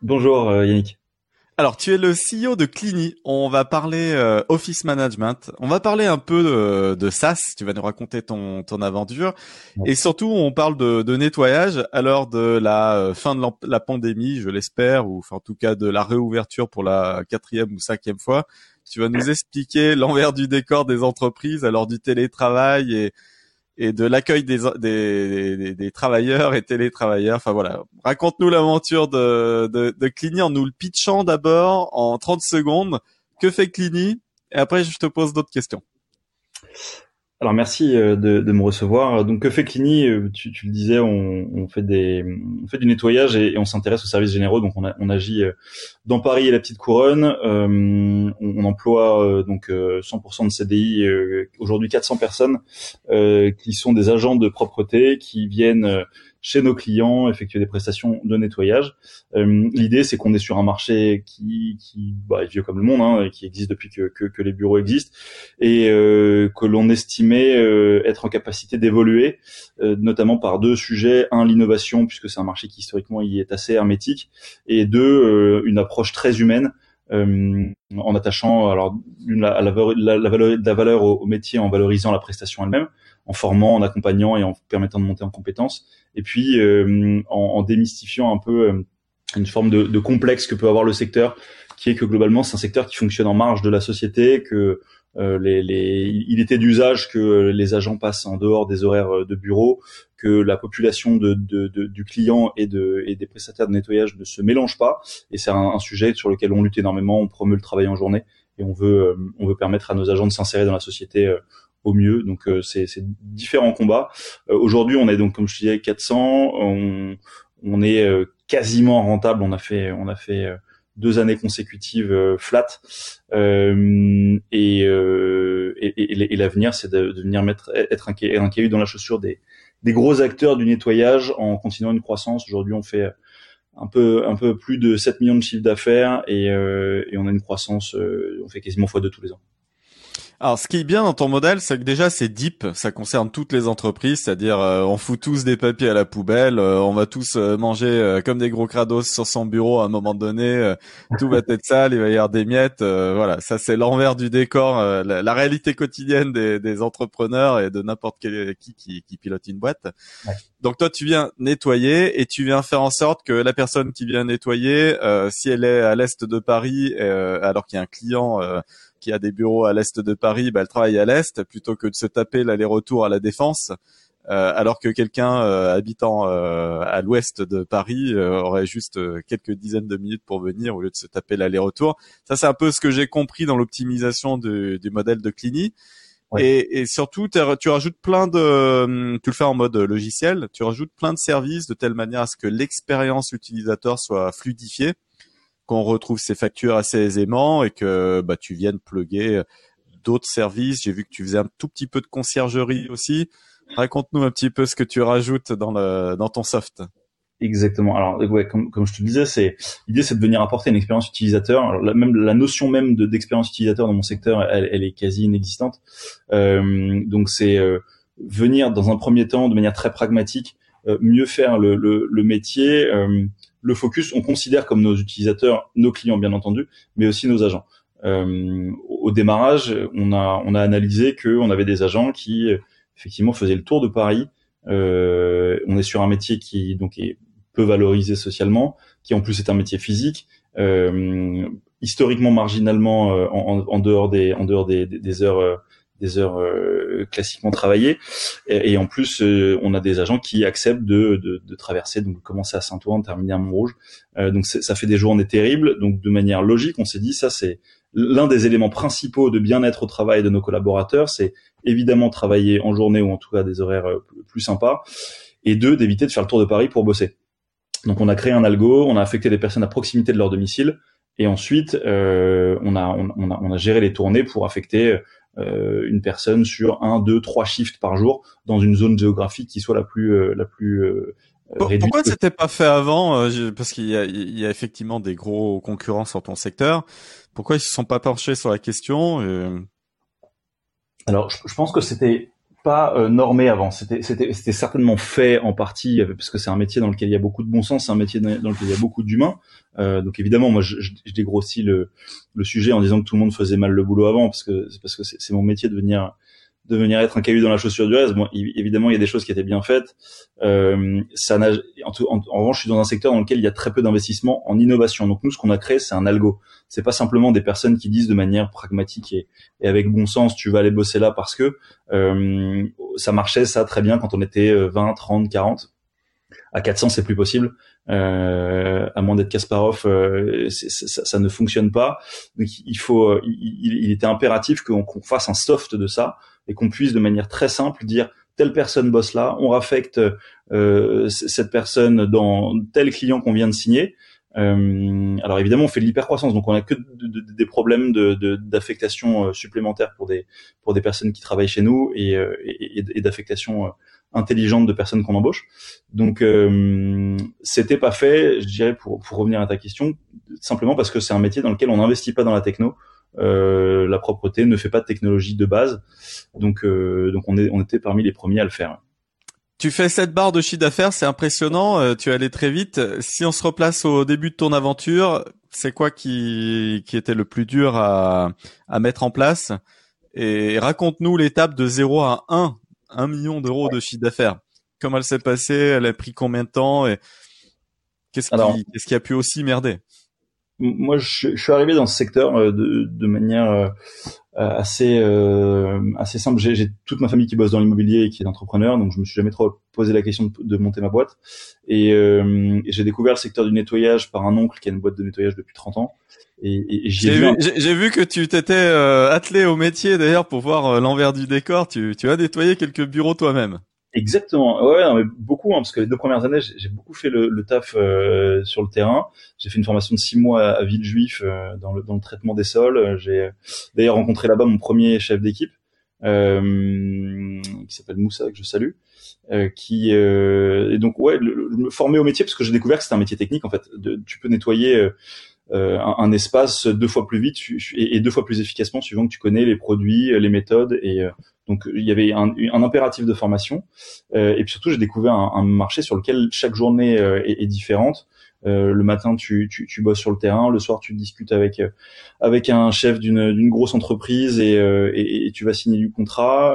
Bonjour euh, Yannick. Alors, tu es le CEO de Clini. On va parler euh, Office Management. On va parler un peu de, de SaaS. Tu vas nous raconter ton, ton aventure. Et surtout, on parle de, de nettoyage à l'heure de la euh, fin de la pandémie, je l'espère, ou en tout cas de la réouverture pour la quatrième ou cinquième fois. Tu vas nous expliquer l'envers du décor des entreprises à l'heure du télétravail et, et de l'accueil des, des, des, travailleurs et télétravailleurs. Enfin voilà, raconte-nous l'aventure de, de, de Clini en nous le pitchant d'abord en 30 secondes. Que fait Clini? Et après, je te pose d'autres questions. Alors merci euh, de, de, me recevoir. Donc que fait Clini euh, tu, tu, le disais, on, on, fait des, on fait du nettoyage et, on s'intéresse aux services généraux. Donc on, a, on, agit euh, dans Paris et la petite couronne. on, on, emploie donc 100% de CDI. Aujourd'hui 400 personnes qui sont des agents de propreté qui viennent chez nos clients, effectuer des prestations de nettoyage. Euh, L'idée, c'est qu'on est sur un marché qui, qui bah, est vieux comme le monde, hein, qui existe depuis que, que, les bureaux existent, et euh, que l'on estimait euh, être en capacité d'évoluer, euh, notamment par deux sujets un, l'innovation, puisque c'est un marché qui historiquement y est assez hermétique, et deux, euh, une approche très humaine. En attachant alors la, valeur, la valeur au, au, métier en valorisant la prestation elle-même, en formant, en accompagnant et en permettant de monter en compétences, et puis euh, en, en, démystifiant un peu euh, une forme de, de, complexe que peut avoir le secteur, qui est que globalement c'est un secteur qui fonctionne en marge de la société, que euh, les, les, il était d'usage que les agents passent en dehors des horaires de bureau, que la population de, de, de, du client et, de, et des prestataires de nettoyage ne se mélange pas. Et c'est un, sujet sur lequel on lutte énormément. On promeut le travail en journée et on veut, on veut permettre à nos agents de s'insérer dans la société au mieux. Donc euh, c'est différents combats. Euh, aujourd'hui, on est donc comme je disais 400. On, on est euh, quasiment rentable. On a fait on a fait deux années consécutives flat euh, et, euh, et, et, l'avenir c'est de, de, venir mettre être un, un caillou dans la chaussure des, des gros acteurs du nettoyage en continuant une croissance. Aujourd'hui on fait un peu un peu plus de 7 millions de chiffres d'affaires et, euh, et on a une croissance on fait quasiment fois deux tous les ans. Alors, ce qui est bien dans ton modèle, c'est que déjà c'est deep, ça concerne toutes les entreprises, c'est-à-dire euh, on fout tous des papiers à la poubelle, euh, on va tous euh, manger comme des gros crados sur son bureau à un moment donné, tout va être sale, il va y avoir des miettes, voilà, ça c'est l'envers du décor, la, réalité quotidienne des, des entrepreneurs et de n'importe qui, qui, qui pilote une boîte. Donc toi tu viens nettoyer et tu viens faire en sorte que la personne qui vient nettoyer, si elle est à l'est de Paris, alors qu'il y a un client qui a des bureaux à l'est de Paris, bah, elle travaille à l'est plutôt que de se taper l'aller-retour à la défense. Euh, alors que quelqu'un euh, habitant euh, à l'ouest de Paris aurait juste quelques dizaines de minutes pour venir au lieu de se taper l'aller-retour. Ça, c'est un peu ce que j'ai compris dans l'optimisation du, du, modèle de Clini. Et, et, surtout, tu rajoutes plein de, tu le fais en mode logiciel, tu rajoutes plein de services de telle manière à ce que l'expérience utilisateur soit fluidifiée qu'on retrouve ces factures assez aisément et que bah, tu viennes plugger d'autres services. J'ai vu que tu faisais un tout petit peu de conciergerie aussi. Raconte-nous un petit peu ce que tu rajoutes dans, le, dans ton soft. Exactement. Alors, ouais, comme, comme je te disais, c'est l'idée, c'est de venir apporter une expérience utilisateur. Alors, la, même la notion même de d'expérience utilisateur dans mon secteur, elle, elle est quasi inexistante. Euh, donc, c'est euh, venir dans un premier temps de manière très pragmatique, euh, mieux faire le, le, le métier. Euh, le focus, on considère comme nos utilisateurs, nos clients bien entendu, mais aussi nos agents. Euh, au démarrage, on a, on a analysé qu'on avait des agents qui effectivement faisaient le tour de Paris. Euh, on est sur un métier qui donc est peu valorisé socialement, qui en plus est un métier physique, euh, historiquement marginalement euh, en, en, dehors des, en dehors des, des heures des heures euh, classiquement travaillées. Et, en plus, euh, on a des agents qui acceptent de, de, de traverser, donc commencer à Saint-Ouen, terminer à Montrouge. Euh, donc ça fait des journées terribles. Donc de manière logique, on s'est dit ça c'est l'un des éléments principaux de bien-être au travail de nos collaborateurs. C'est évidemment travailler en journée ou en tout cas des horaires plus sympas. Et deux, d'éviter de faire le tour de Paris pour bosser. Donc on a créé un algo, on a affecté des personnes à proximité de leur domicile, et ensuite euh, on, a, on, a, on, a, géré les tournées pour affecter euh, une personne sur un, deux, trois shifts par jour dans une zone géographique qui soit la plus euh, la plus euh, réduite. Pourquoi c'était pas fait avant Parce qu'il y a, il y a effectivement des gros concurrents sur ton secteur. Pourquoi ils se sont pas penchés sur la question Alors, je, je pense que c'était euh, normé avant. C'était, certainement fait en partie euh, parce que c'est un métier dans lequel il y a beaucoup de bon sens, c'est un métier dans lequel il y a beaucoup d'humains. Euh, donc évidemment, moi, je, dégrossis le, le sujet en disant que tout le monde faisait mal le boulot avant, parce que parce que c'est, mon métier de venir de venir être un caillou dans la chaussure du reste. Bon, évidemment, il y a des choses qui étaient bien faites. Euh, ça n'a, en, en, en, revanche, je suis dans un secteur dans lequel il y a très peu d'investissement en innovation. Donc nous, ce qu'on a créé, c'est un algo. C'est pas simplement des personnes qui disent de manière pragmatique et, et, avec bon sens, tu vas aller bosser là parce que euh, ça marchait ça très bien quand on était 20, 30, 40. À 400, c'est plus possible. Euh, à moins d'être Kasparov, euh, ça, ça, ne fonctionne pas. Donc il faut, il, il était impératif qu'on fasse un soft de ça et qu'on puisse de manière très simple dire telle personne bosse là, on raffecte euh, cette personne dans tel client qu'on vient de signer. Euh, alors évidemment, on fait de l'hypercroissance, donc on a que des problèmes d'affectation de, supplémentaire pour des pour des personnes qui travaillent chez nous et, et d'affectation intelligente de personnes qu'on embauche. Donc euh, c'était pas fait, je dirais pour pour revenir à ta question, simplement parce que c'est un métier dans lequel on n'investit pas dans la techno. Euh, la propreté ne fait pas de technologie de base, donc euh, donc on est on était parmi les premiers à le faire. Tu fais cette barre de chiffre d'affaires, c'est impressionnant. Euh, tu es allé très vite. Si on se replace au début de ton aventure, c'est quoi qui qui était le plus dur à à mettre en place? Et raconte-nous l'étape de 0 à 1 un million d'euros de chiffre d'affaires. Comment elle s'est passée? Elle a pris combien de temps? Et qu'est-ce qui, qu'est-ce qui a pu aussi merder? Moi, je, je, suis arrivé dans ce secteur euh, de, de manière euh, assez euh, assez simple. J'ai, j'ai toute ma famille qui bosse dans l'immobilier et qui est entrepreneur, donc je me suis jamais trop posé la question de, de monter ma boîte. Et, euh, et, j'ai découvert le secteur du nettoyage par un oncle qui a une boîte de nettoyage depuis 30 ans. Et, et j'ai, vu, j'ai vu que tu t'étais euh, attelé au métier d'ailleurs pour voir euh, l'envers du décor. Tu, tu as nettoyé quelques bureaux toi-même. Exactement. Ouais, non, mais beaucoup, hein, parce que les deux premières années, j'ai beaucoup fait le, le taf euh, sur le terrain. J'ai fait une formation de six mois à, Villejuif euh, dans, le, dans le traitement des sols. J'ai d'ailleurs rencontré là-bas mon premier chef d'équipe, euh, qui s'appelle Moussa, que je salue, qui et donc ouais, le, me former au métier parce que j'ai découvert que c'était un métier technique en fait. De, tu peux nettoyer euh, un, espace deux fois plus vite et, deux fois plus efficacement suivant que tu connais les produits, les méthodes et euh, donc il y avait un, un impératif de formation. Euh, et puis surtout j'ai découvert un, un, marché sur lequel chaque journée est, est, différente euh, le matin, tu, tu, tu, bosses sur le terrain. Le soir, tu discutes avec euh, avec un chef d'une grosse entreprise euh, et, et, tu vas signer du contrat.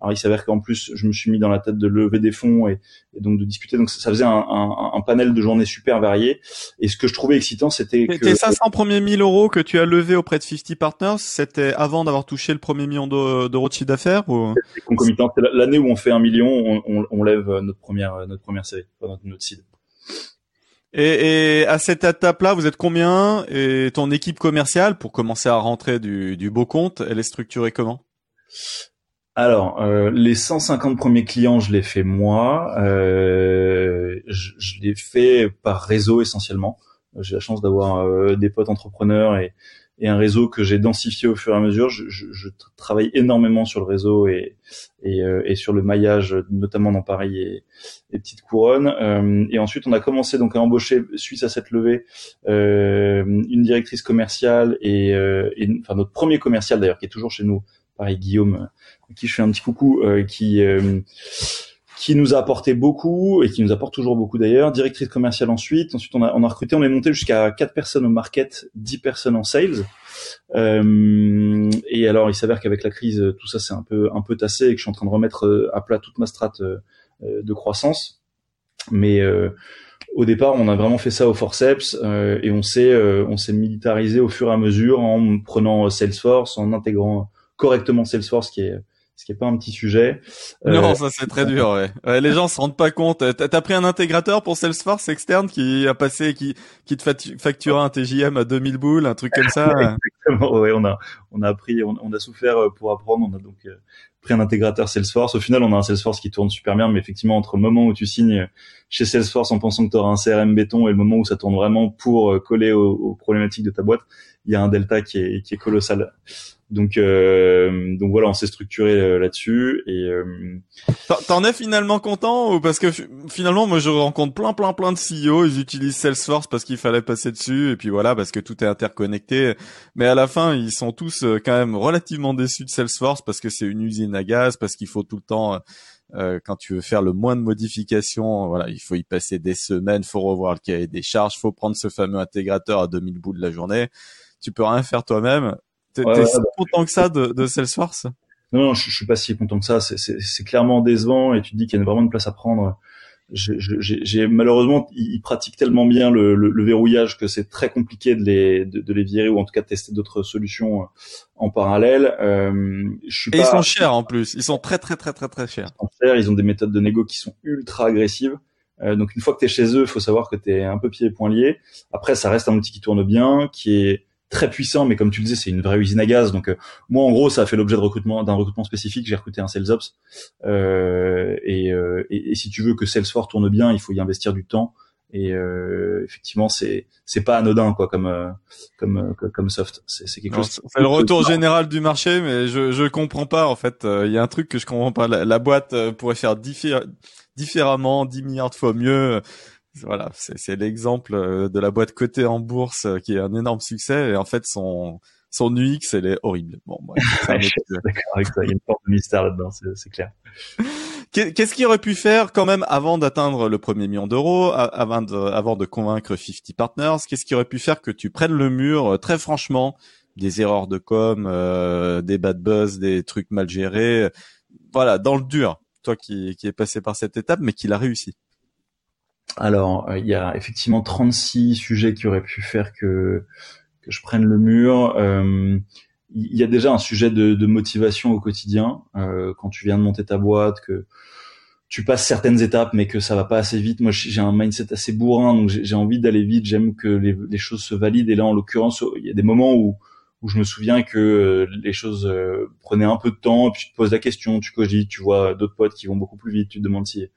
alors, il s'avère qu'en plus, je me suis mis dans la tête de lever des fonds et, et donc de discuter. Donc, ça, faisait un, un, un, panel de journées super variées. Et ce que je trouvais excitant, c'était que tes 500 premiers 1000 euros que tu as levé auprès de 50 Partners, c'était avant d'avoir touché le premier million d'euros de chiffre d'affaires ou? Concomitant. L'année où on fait un million, on, on, on, lève notre première notre première série, notre, notre seed. Et, et, à cette étape-là, vous êtes combien? Et ton équipe commerciale, pour commencer à rentrer du, du beau compte, elle est structurée comment? Alors, euh, les 150 premiers clients, je les fais moi. Euh, je, je, les fais par réseau essentiellement. J'ai la chance d'avoir euh, des potes entrepreneurs et, et un réseau que j'ai densifié au fur et à mesure. Je, je, je travaille énormément sur le réseau et, et, euh, et, sur le maillage, notamment dans Paris et, et Petite Couronne. Euh, et ensuite, on a commencé donc à embaucher, suite à cette levée, euh, une directrice commerciale et, et, enfin notre premier commercial d'ailleurs, qui est toujours chez nous, Paris Guillaume, qui je fais un petit coucou, qui qui nous a apporté beaucoup et qui nous apporte toujours beaucoup d'ailleurs. Directrice commerciale ensuite. Ensuite, on a, on a recruté, on est monté jusqu'à 4 personnes au market, 10 personnes en sales. Euh, et alors, il s'avère qu'avec la crise, tout ça c'est un peu un peu tassé et que je suis en train de remettre euh, à plat toute ma strate euh, de croissance. Mais euh, au départ, on a vraiment fait ça au forceps euh, et on s'est on s'est militarisé au fur et à mesure en prenant Salesforce, en intégrant correctement Salesforce, qui est ce qui est pas un petit sujet. Non, euh, ça c'est très dur. Ouais. ouais. les gens se rendent pas compte. T'as as pris un intégrateur pour Salesforce externe qui a passé, qui qui te facture un TJM à 2000 boules, un truc comme ça. Exactement. Ouais, on a on a appris, on, on, a souffert euh, pour apprendre. On a donc euh, pris un intégrateur Salesforce. Au final, on a un Salesforce qui tourne super bien, mais effectivement, entre le moment où tu signes chez Salesforce en pensant que tu auras un CRM béton et le moment où ça tourne vraiment pour coller aux, aux problématiques de ta boîte, il y a un delta qui est, qui est colossal. Donc, euh, donc voilà, on s'est structuré euh, là-dessus et. Euh... T'en es finalement content ou parce que finalement, moi, je rencontre plein, plein, plein de CEO, ils utilisent Salesforce parce qu'il fallait passer dessus et puis voilà, parce que tout est interconnecté. Mais à la fin, ils sont tous euh, quand même relativement déçus de Salesforce parce que c'est une usine à gaz, parce qu'il faut tout le temps. Euh, quand tu veux faire le moins de modifications, voilà, il faut y passer des semaines, faut revoir le cahier des charges, faut prendre ce fameux intégrateur à 2000 bouts de la journée. Tu peux rien faire toi-même T'es si content que ça de, de Salesforce? Non, non, je, je suis pas si content que ça. C'est clairement décevant et tu te dis qu'il y a vraiment une place à prendre. J'ai malheureusement, ils pratiquent tellement bien le, le, le verrouillage que c'est très compliqué de les de, de, les virer ou en tout cas de tester d'autres solutions euh, en parallèle. Euh, je suis et ils sont chers en plus. Ils sont très très très très très chers. Ils, chers, ils ont des méthodes de négo qui sont ultra agressives. Euh, donc une fois que tu es chez eux, il faut savoir que tu es un peu pieds et poings liés. Après, ça reste un outil qui tourne bien, qui est très puissant, mais comme tu le disais, c'est une vraie usine à gaz. Donc euh, moi, en gros, ça a fait l'objet de recrutement d'un recrutement spécifique. J'ai recruté un sales ops, euh, et, euh, et, et, si tu veux que Salesforce tourne bien, il faut y investir du temps. Et euh, effectivement, c'est c'est pas anodin quoi comme euh, comme comme soft. C'est quelque chose. C'est le retour général du marché, mais je je comprends pas en fait. Il y a un truc que je comprends pas. La, boîte pourrait faire différemment, 10 milliards de fois mieux voilà, c'est l'exemple euh, de la boîte cotée en bourse euh, qui est un énorme succès et en fait son son UX elle est horrible. Bon, moi, d'accord avec ça, il y a une porte de mystère là-dedans, c'est clair. Qu'est-ce qu'il aurait pu faire quand même avant d'atteindre le premier million d'euros, avant de, avant de convaincre 50 Partners? Qu'est-ce qu'il aurait pu faire que tu prennes le mur euh, très franchement? Des erreurs de com, des bad buzz, des trucs mal gérés, voilà, dans le dur. Toi qui, qui est passé par cette étape, mais qui l'a réussi. Alors, euh, il y a effectivement 36 sujets qui auraient pu faire que je prenne le mur. Euh, il y a déjà un sujet de, motivation au quotidien euh, quand tu viens de monter ta boîte, que tu passes certaines étapes, mais que ça va pas assez vite. Moi, j'ai un mindset assez bourrin, donc j'ai envie d'aller vite. J'aime que les, choses se valident. Et là, en l'occurrence, il y a des moments où où je me souviens que les choses prenaient un peu de temps, puis tu te poses la question, tu cogites, tu vois d'autres potes qui vont beaucoup plus vite, tu te demandes si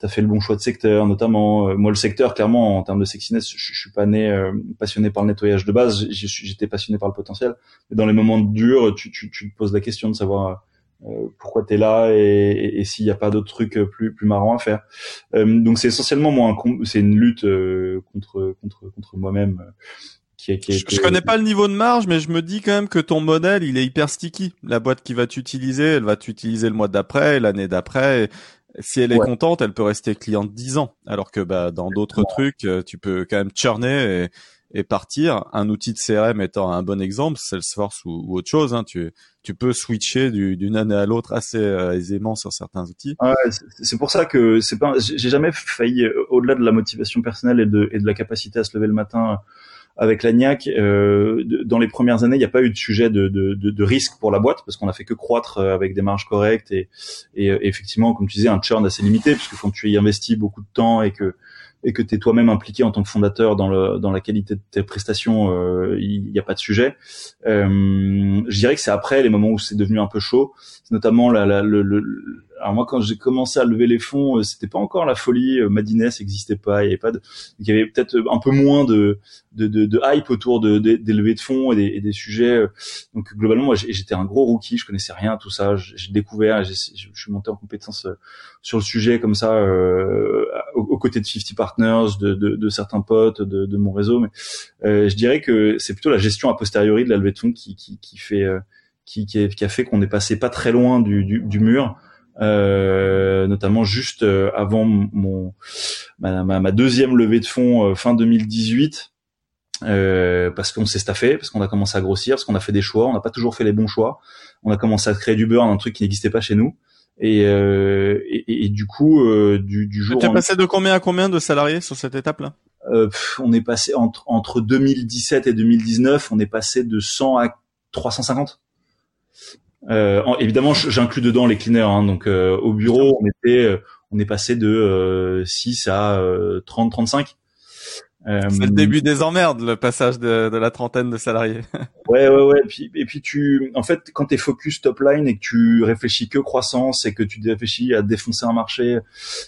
tu as fait le bon choix de secteur, notamment. Euh, moi, le secteur, clairement, en termes de sexiness, je, je suis pas né euh, passionné par le nettoyage de base. J'étais passionné par le potentiel. Mais dans les moments durs, tu, tu, tu te poses la question de savoir euh, pourquoi tu es là et, et, s'il n'y a pas d'autres trucs plus plus marrants à faire. donc c'est essentiellement moi, c'est une lutte contre contre contre moi-même. Qui, qui je, je, connais pas le niveau de marge, mais je me dis quand même que ton modèle, il est hyper sticky. La boîte qui va t'utiliser, elle va t'utiliser le mois d'après, l'année d'après. Si elle est contente, elle peut rester cliente 10 ans. Alors que bah, dans d'autres trucs, euh, tu peux quand même churner et, et, partir. Un outil de CRM étant un bon exemple, Salesforce ou, ou autre chose, hein, tu, tu peux switcher d'une année à l'autre assez euh, aisément sur certains outils. Ouais, c'est pour ça que c'est pas, j'ai jamais failli euh, au-delà de la motivation personnelle et de, et de la capacité à se lever le matin avec l'ANIAC, euh, dans les premières années, il n'y a pas eu de sujet de, risque pour la boîte parce qu'on a fait que croître euh, avec des marges correctes et, et, effectivement, comme tu disais, un churn assez limité puisque quand tu y investis beaucoup de temps et que et que tu es toi-même impliqué en tant que fondateur dans, le, dans la qualité de tes prestations, euh, il n'y a pas de sujet. Euh, je dirais que c'est après les moments où c'est devenu un peu chaud, notamment la, la, le, le alors moi quand j'ai commencé à lever les fonds, euh, c'était pas encore la folie. Euh, Madines n'existait pas, il y avait pas de, il y avait peut-être un peu moins de de, de, de hype autour de, des levées de fonds et des, et des, sujets. Euh. Donc globalement, moi j'étais un gros rookie, je connaissais rien à tout ça. J'ai découvert, je suis monté en compétence sur le sujet comme ça, euh, aux, côtés de 50 de, certains potes, de, mon réseau. Mais euh, je dirais que c'est plutôt la gestion a posteriori de la levée de fonds qui, fait qui, qui, a fait qu'on est passé pas très loin du, mur. Euh, notamment juste euh, avant mon ma, deuxième levée de fonds euh, fin 2018. Euh, parce qu'on s'est staffé, parce qu'on a commencé à grossir, parce qu'on a fait des choix, on n'a pas toujours fait les bons choix. On a commencé à créer du burn, un truc qui n'existait pas chez nous. Et, euh, et, et, du coup, euh, du, du jour. Tu es passé de combien à combien de salariés sur cette étape-là? On est passé entre entre 2017 et 2019, on est passé de 100 à 350. Euh, évidemment, j'inclus dedans les cleaners. Hein, donc euh, au bureau, on était, euh, on est passé de 6 à 30, 35. Euh, c'est le début des emmerdes, le passage de, de la trentaine de salariés. ouais, ouais, ouais. Et puis, et puis tu, en fait, quand t'es focus top line et que tu réfléchis que croissance et que tu réfléchis à défoncer un marché,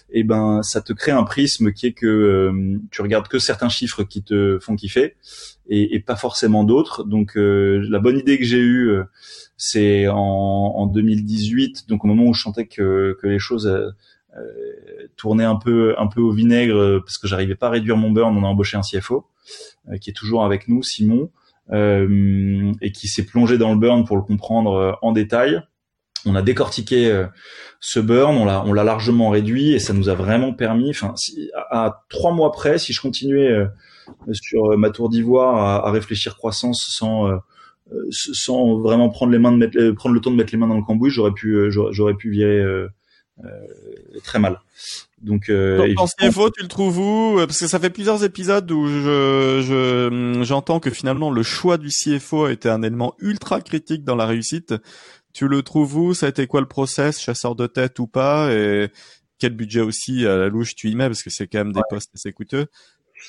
et eh ben, ça te crée un prisme qui est que euh, tu regardes que certains chiffres qui te font kiffer et, et pas forcément d'autres. Donc, euh, la bonne idée que j'ai eue, c'est en, en 2018, donc au moment où je sentais que, que les choses euh, tourner un peu un peu au vinaigre euh, parce que j'arrivais pas à réduire mon burn. On a embauché un CFO euh, qui est toujours avec nous, Simon, et qui s'est plongé dans le burn pour le comprendre en détail. On a décortiqué ce burn, on l'a on l'a largement réduit et ça nous a vraiment permis. Enfin, si, à, trois mois près, si je continuais sur ma tour d'ivoire à, à, réfléchir croissance sans sans vraiment prendre les mains de mettre, prendre le temps de mettre les mains dans le cambouis, j'aurais pu j'aurais pu virer très mal. Donc, euh, en CFO, tu le trouves où? Parce que ça fait plusieurs épisodes où je, je j'entends que finalement le choix du CFO a été un élément ultra critique dans la réussite. Tu le trouves où? Ça a été quoi le process? Chasseur de tête ou pas? Et quel budget aussi à la louche tu y mets? Parce que c'est quand même des postes assez coûteux.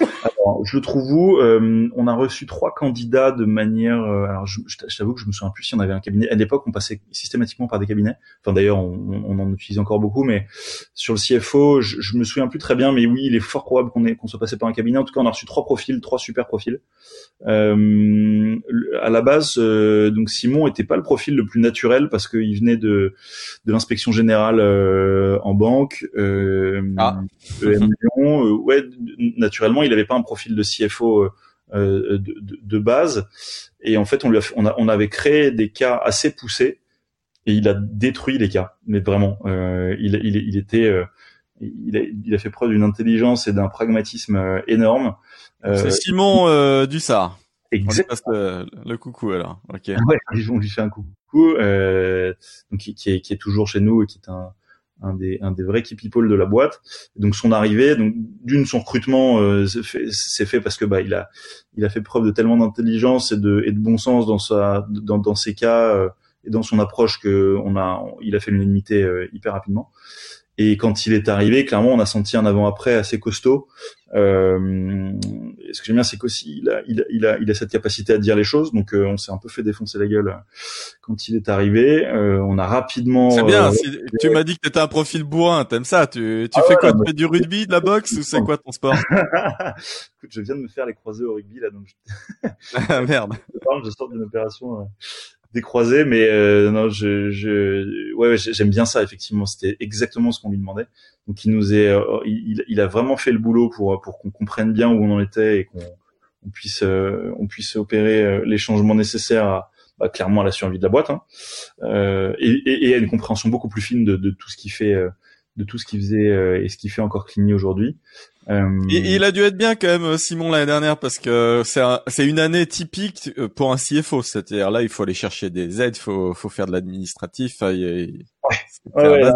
Alors, je trouve où euh, on a reçu trois candidats de manière. Euh, alors, je, je t'avoue que je me souviens plus si on avait un cabinet. À l'époque, on passait systématiquement par des cabinets. Enfin, d'ailleurs, on, on, en utilise encore beaucoup, mais sur le CFO, je, je, me souviens plus très bien. Mais oui, il est fort probable qu'on soit passé par un cabinet. En tout cas, on a reçu trois profils, trois super profils. Euh, à la base, euh, donc Simon était pas le profil le plus naturel parce qu'il venait de de l'inspection générale en banque. Ah. ouais, naturellement il n'avait pas un profil de CFO euh, euh, de, de, base. Et en fait, on, lui a, on, a, on avait créé des cas assez poussés et il a détruit les cas. Mais vraiment, euh, il, il, il, était, euh, il, a, il a fait preuve d'une intelligence et d'un pragmatisme énorme. C'est Simon euh, Dussard. Exactement. Le, le, coucou alors. Ok. Ouais, on lui fait un coucou. donc qui, qui, est, qui est toujours chez nous et qui est un un des, un des vrais key people de la boîte. Donc son arrivée, donc d'une son recrutement euh, s'est fait, parce que bah il a il a fait preuve de tellement d'intelligence et de et de bon sens dans sa dans, dans ses cas euh, et dans son approche que on a il a fait l'unanimité euh, hyper rapidement. Et quand il est arrivé, clairement, on a senti un avant-après assez costaud. Euh, ce que j'aime bien, c'est qu'aussi il a, il, a, il, a, il a cette capacité à dire les choses. Donc, euh, on s'est un peu fait défoncer la gueule quand il est arrivé. Euh, on a rapidement. C'est bien. Euh, tu m'as dit que t'étais un profil bourrin. T'aimes ça Tu, tu ah fais quoi Tu fais du rugby, de la boxe ou c'est quoi ton sport? Écoute, je viens de me faire les croisés au rugby là, donc. Je... ah merde. Je sors d'une opération décroisé, mais euh, non, je, je, ouais, j'aime bien ça effectivement. C'était exactement ce qu'on lui demandait. Donc il nous est, euh, il, il, a vraiment fait le boulot pour pour qu'on comprenne bien où on en était et qu'on on puisse euh, on puisse opérer les changements nécessaires à, bah, clairement à la survie de la boîte hein. et, et, et, à une compréhension beaucoup plus fine de, de tout ce qui fait de tout ce qu'il faisait et ce qui fait encore Clini aujourd'hui. Euh... Il, a dû être bien quand même Simon l'année dernière parce que c'est c'est une année typique euh, pour un CFO, c'est-à-dire là il faut aller chercher des aides, faut faut faire de l'administratif, il, ouais.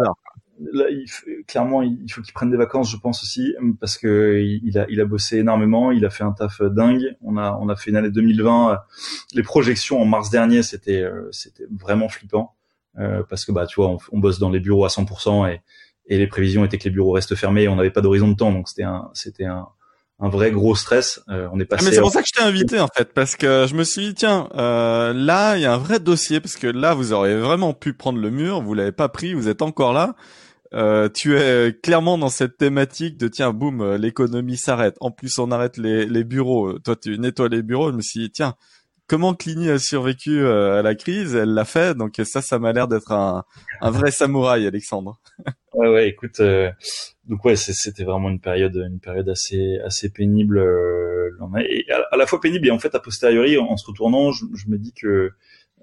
Là, il, clairement il faut qu'il prenne des vacances, je pense aussi parce que il, a il a bossé énormément, il a fait un taf dingue. On a on a fait une année 2020, les projections en mars dernier c'était euh, c'était vraiment flippant euh, parce que bah tu vois on, on bosse dans les bureaux à 100% et et les prévisions étaient que les bureaux restent fermés et on n'avait pas d'horizon de temps donc c'était un c'était un, un vrai gros stress euh, on est passé ah, mais c'est pour ça que je t'ai invité en fait parce que je me suis dit tiens euh, là il y a un vrai dossier parce que là vous auriez vraiment pu prendre le mur vous l'avez pas pris vous êtes encore là euh, tu es clairement dans cette thématique de tiens boum l'économie s'arrête en plus on arrête les, les bureaux toi tu nettoies les bureaux je me suis dit tiens comment Clini a survécu euh, à la crise, elle l'a fait. Donc ça, ça m'a l'air d'être un, un, vrai samouraï, Alexandre. ouais, ouais, écoute, euh, donc ouais, c'était vraiment une période, une période assez, assez pénible. Euh, et à, la fois pénible et en fait, a posteriori, en, se retournant, je, me dis que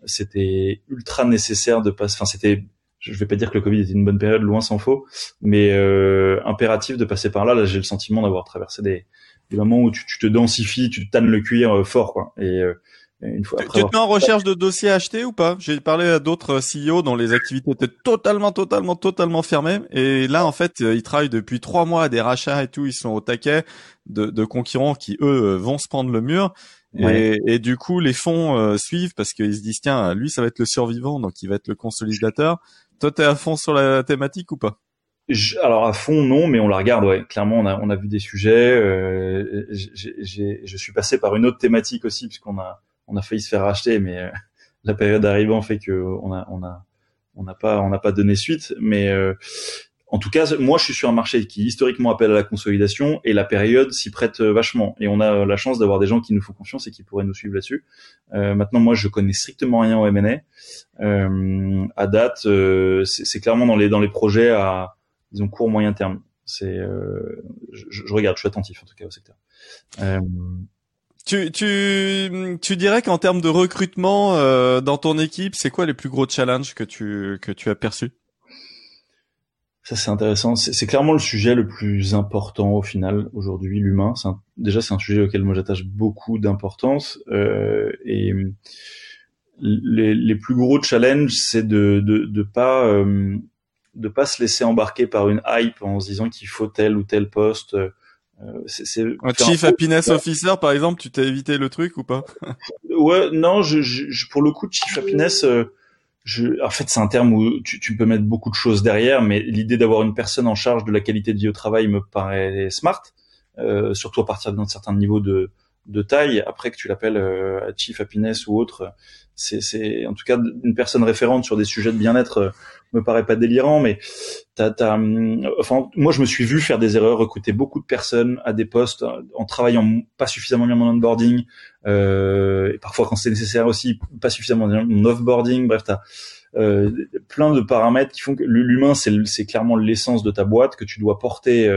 c'était ultra nécessaire de passer. Enfin, c'était je vais pas dire que le Covid était une bonne période, loin s'en faut, mais euh, impératif de passer par là. Là, j'ai le sentiment d'avoir traversé des, des moments où tu, tu, te densifies, tu tannes le cuir fort, quoi. Et une fois tu, te mets en recherche de dossiers achetés ou pas? J'ai parlé à d'autres CEO dont les activités étaient totalement, totalement, totalement fermées. Et là, en fait, ils travaillent depuis trois mois à des rachats et tout. Ils sont au taquet de, de concurrents qui, eux, vont se prendre le mur. Et, et, du coup, les fonds euh, suivent parce qu'ils se disent tiens, lui, ça va être le survivant, donc il va être le consolidateur. Toi, t'es à fond sur la thématique ou pas? Alors à fond non, mais on la regarde. Ouais, clairement, on a on a vu des sujets. Euh, je suis passé par une autre thématique aussi puisqu'on a on a failli se faire racheter, mais euh, la période arrivant fait que on a on a on n'a pas on n'a pas donné suite. Mais euh, en tout cas, moi, je suis sur un marché qui historiquement appelle à la consolidation et la période s'y prête vachement. Et on a la chance d'avoir des gens qui nous font confiance et qui pourraient nous suivre là-dessus. Euh, maintenant, moi, je connais strictement rien au M&A. Euh, à date, euh, c'est clairement dans les dans les projets à disons court moyen terme. C'est, euh, je, je, regarde, je suis attentif en tout cas au secteur. Euh, tu, tu, tu dirais qu'en termes de recrutement euh, dans ton équipe, c'est quoi les plus gros challenges que tu que tu as perçus? Ça c'est intéressant. C'est clairement le sujet le plus important au final aujourd'hui, l'humain. Déjà c'est un sujet auquel moi j'attache beaucoup d'importance euh, et les, les, plus gros challenges, c'est de, de de pas euh, de pas se laisser embarquer par une hype en se disant qu'il faut tel ou tel poste. Euh, c'est, un chief happiness officer par exemple, tu t'as évité le truc ou pas? Ouais, non, je, je, pour le coup, chief happiness, euh, je, en fait, c'est un terme où tu, tu, peux mettre beaucoup de choses derrière, mais l'idée d'avoir une personne en charge de la qualité de vie au travail me paraît smart, euh, surtout à partir d'un certain niveau de, de taille. Après que tu l'appelles euh, chief happiness ou autre, c'est, en tout cas une personne référente sur des sujets de bien-être euh, me paraît pas délirant, mais t'as, t'as, hum, enfin, moi je me suis vu faire des erreurs, recruter beaucoup de personnes à des postes en travaillant pas suffisamment bien mon onboarding, euh, et parfois quand c'est nécessaire aussi pas suffisamment bien mon offboarding. Bref, t'as euh, plein de paramètres qui font que l'humain c'est clairement l'essence de ta boîte que tu dois porter.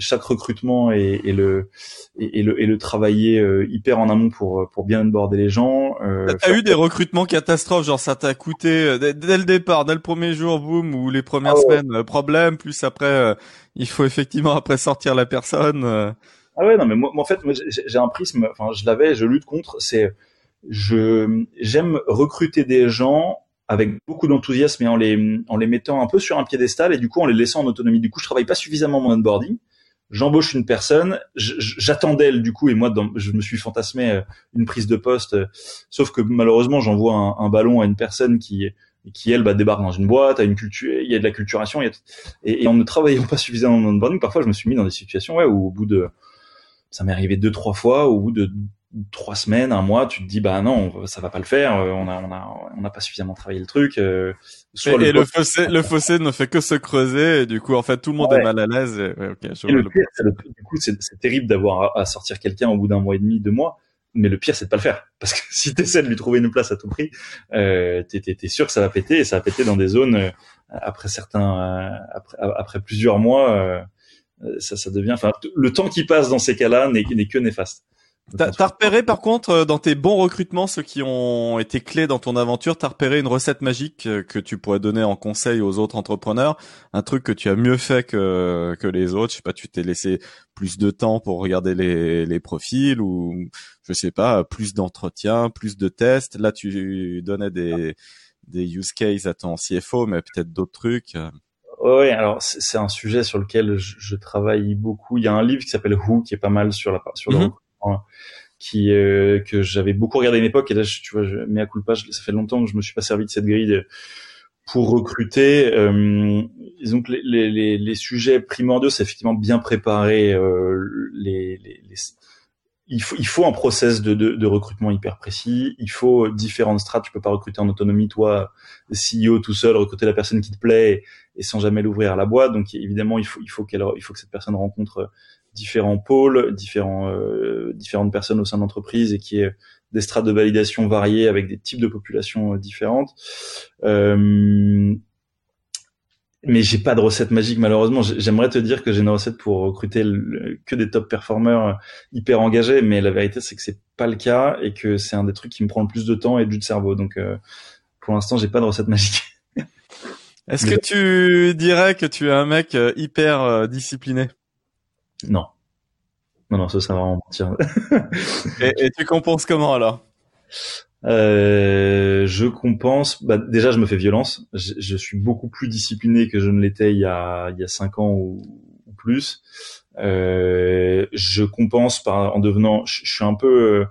Euh, chaque recrutement et, et le et, le et le travailler euh, hyper en amont pour pour bien aborder les gens. Euh, T'as eu des recrutements catastrophes, genre ça t'a coûté euh, dès, le départ, dès le premier jour, boum, ou les premières ah semaines, euh, problème. Plus après, il faut effectivement après sortir la personne. Ah ouais, non mais moi, en fait, j'ai un prisme. Enfin, je l'avais, je lutte contre. C'est je j'aime recruter des gens avec beaucoup d'enthousiasme et en les en les mettant un peu sur un piédestal et du coup en les laissant en autonomie. Du coup, je travaille pas suffisamment mon onboarding j'embauche une personne, j'attendais du coup et moi je me suis fantasmé euh, une prise de poste, euh, sauf que malheureusement j'envoie un, ballon à une personne qui qui elle bah, débarque dans une boîte, a une culture, il y a de la culturation, et, et, en ne travaillant pas suffisamment dans le branding, parfois je me suis mis dans des situations ouais où au bout de ça m'est arrivé deux trois fois au bout de trois semaines, un mois, tu te dis bah non, ça va pas le faire, euh, on a on a on n'a pas suffisamment travaillé le truc. Euh, et, le, et le, fossé le fossé ne fait que se creuser et du coup en fait tout le monde est mal à l'aise. Et, le pire, le, du coup c'est terrible d'avoir à, sortir quelqu'un au bout d'un mois et demi, deux mois. Mais le pire c'est de pas le faire parce que si tu essaies de lui trouver une place à tout prix, euh, t'es es, sûr que ça va péter et ça va péter dans des zones euh, après certains après, après plusieurs mois. ça, ça devient, enfin, le temps qui passe dans ces cas-là n'est que néfaste. T'as repéré par contre euh, dans tes bons recrutements, ceux qui ont été clés dans ton aventure, t'as repéré une recette magique euh, que tu pourrais donner en conseil aux autres entrepreneurs, un truc que tu as mieux fait que que les autres? Je sais pas, tu t'es laissé plus de temps pour regarder les les profils ou je sais pas, plus d'entretiens, plus de tests? Là, tu donnais des des use cases à ton CFO, mais peut-être d'autres trucs. Oui, alors c'est un sujet sur lequel je, travaille beaucoup. Il y a un livre qui s'appelle Who qui est pas mal sur la sur le mm-hmm qui euh, que j'avais beaucoup regardé à une époque et là tu vois je mets à coup pas ça fait longtemps que je me suis pas servi de cette grille pour recruter euh, disons que les, les, les, sujets primordiaux c'est effectivement bien préparer euh, les, les, il faut, il faut un process de, de, de, recrutement hyper précis. Il faut différentes strates. Tu peux pas recruter en autonomie, toi, CEO tout seul, recruter la personne qui te plaît et, sans jamais l'ouvrir à la boîte. Donc évidemment, il faut, il faut qu'elle, il faut que cette personne rencontre différents pôles, différents, euh, différentes personnes au sein de l'entreprise et qui est des strates de validation variées avec des types de populations euh, différentes. Euh, mais j'ai pas de recette magique malheureusement. J'aimerais te dire que j'ai une recette pour recruter que des top performers euh, hyper engagés, mais la vérité c'est que c'est pas le cas et que c'est un des trucs qui me prend le plus de temps et du de cerveau. Donc pour l'instant j'ai pas de recette magique. Est-ce que tu dirais que tu es un mec hyper discipliné? Non. Non, non, ça, ça va vraiment mentir. et, tu compenses comment alors? Euh, je compense. Bah, déjà, je me fais violence. Je, suis beaucoup plus discipliné que je ne l'étais il y a il y a cinq ans ou, plus. Euh, je compense par en devenant. Je, suis un peu.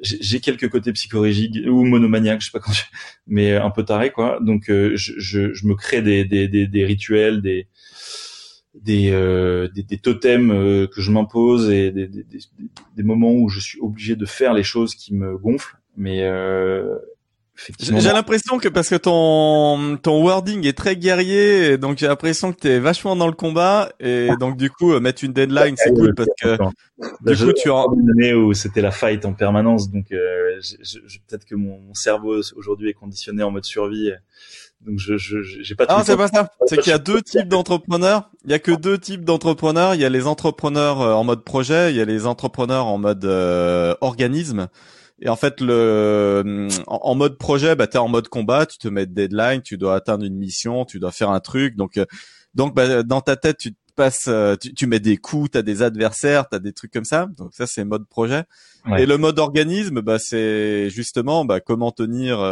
j'ai quelques côtés psychologiques ou monomaniaques, je sais pas quand, mais un peu taré quoi. Donc je, je, je, me crée des, des, des, des rituels, des des, euh, des, des, totems euh, que je m'impose et des, des, des, moments où je suis obligé de faire les choses qui me gonflent. Mais euh, j'ai l'impression que parce que ton ton wording est très guerrier, donc j'ai l'impression que tu es vachement dans le combat et donc du coup mettre une deadline c'est cool parce que du coup tu une année où c'était la fight en permanence, donc euh, peut-être que mon, mon cerveau aujourd'hui est conditionné en mode survie donc je j'ai pas. Ah c'est pas ça. C'est qu'il y a deux types d'entrepreneurs. Il y a que deux types d'entrepreneurs. Il y a les entrepreneurs euh, en mode projet. Il y a les entrepreneurs en mode euh, organisme. Et en fait, le en, mode projet, bah t'es en mode combat. Tu te mets de deadline. Tu dois atteindre une mission. Tu dois faire un truc. Donc euh, donc bah, dans ta tête, tu passes, tu, tu mets des coups. T'as des adversaires. T'as des trucs comme ça. Donc ça c'est mode projet. Et le mode organisme, bah c'est justement bah, comment tenir 30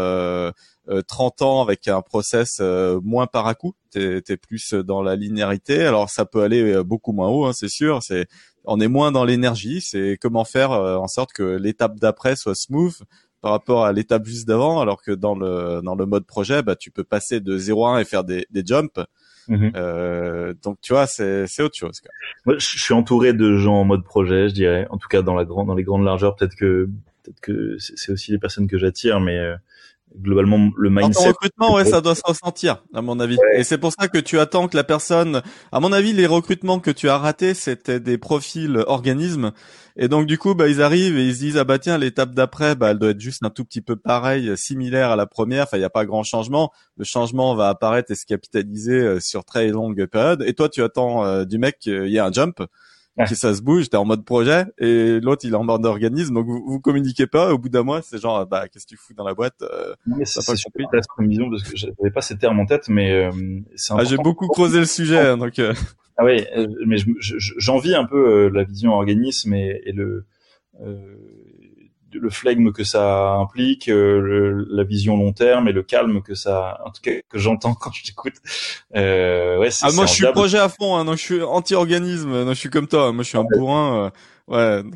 euh, ans avec un process euh, moins par à coup. T'es es plus dans la linéarité. Alors ça peut aller euh, beaucoup moins haut, hein, c'est sûr. C'est on est moins dans l'énergie. C'est comment faire en sorte que l'étape d'après soit smooth par rapport à l'étape juste d'avant. Alors que dans le dans le mode projet, bah tu peux passer de 0 à 1 et faire des, des jumps. Mm-hmm. Euh, donc tu vois, c'est c'est autre chose. Moi, je suis entouré de gens en mode projet, je dirais. En tout cas, dans la grande, dans les grandes largeurs, peut-être que peut-être que c'est aussi les personnes que j'attire, mais globalement le mindset. En recrutement, ouais, ça doit se ressentir, à mon avis. Et c'est pour ça que tu attends que la personne, à mon avis, les recrutements que tu as ratés, c'était des profils organismes. Et donc, du coup, bah, ils arrivent et ils se disent, ah bah tiens, l'étape d'après, bah, elle doit être juste un tout petit peu pareil, similaire à la première. Enfin, il n'y a pas grand changement. Le changement va apparaître et se capitaliser euh, sur très longue période. Et toi, tu attends euh, du mec qu'il y ait un jump qui ça se bouge, t'es en mode projet et l'autre il est en mode organisme, donc vous, vous communiquez pas. Au bout d'un mois, c'est genre bah qu'est-ce que tu fous dans la boîte euh, mais C'est pas surpris comme vision parce que j'avais pas ces termes en tête, mais euh, c'est ah, j'ai beaucoup creusé le sujet, hein, donc. Euh. Ah oui, euh, mais j'envie un peu la vision organisme et, et le le flegme que ça implique, euh, la vision long terme et le calme que ça, en tout cas que j'entends quand je t'écoute. Euh, ouais, ah moi je suis projet à fond, hein, donc je suis anti-organisme, donc je suis comme toi, moi je suis un bourrin, euh, ouais.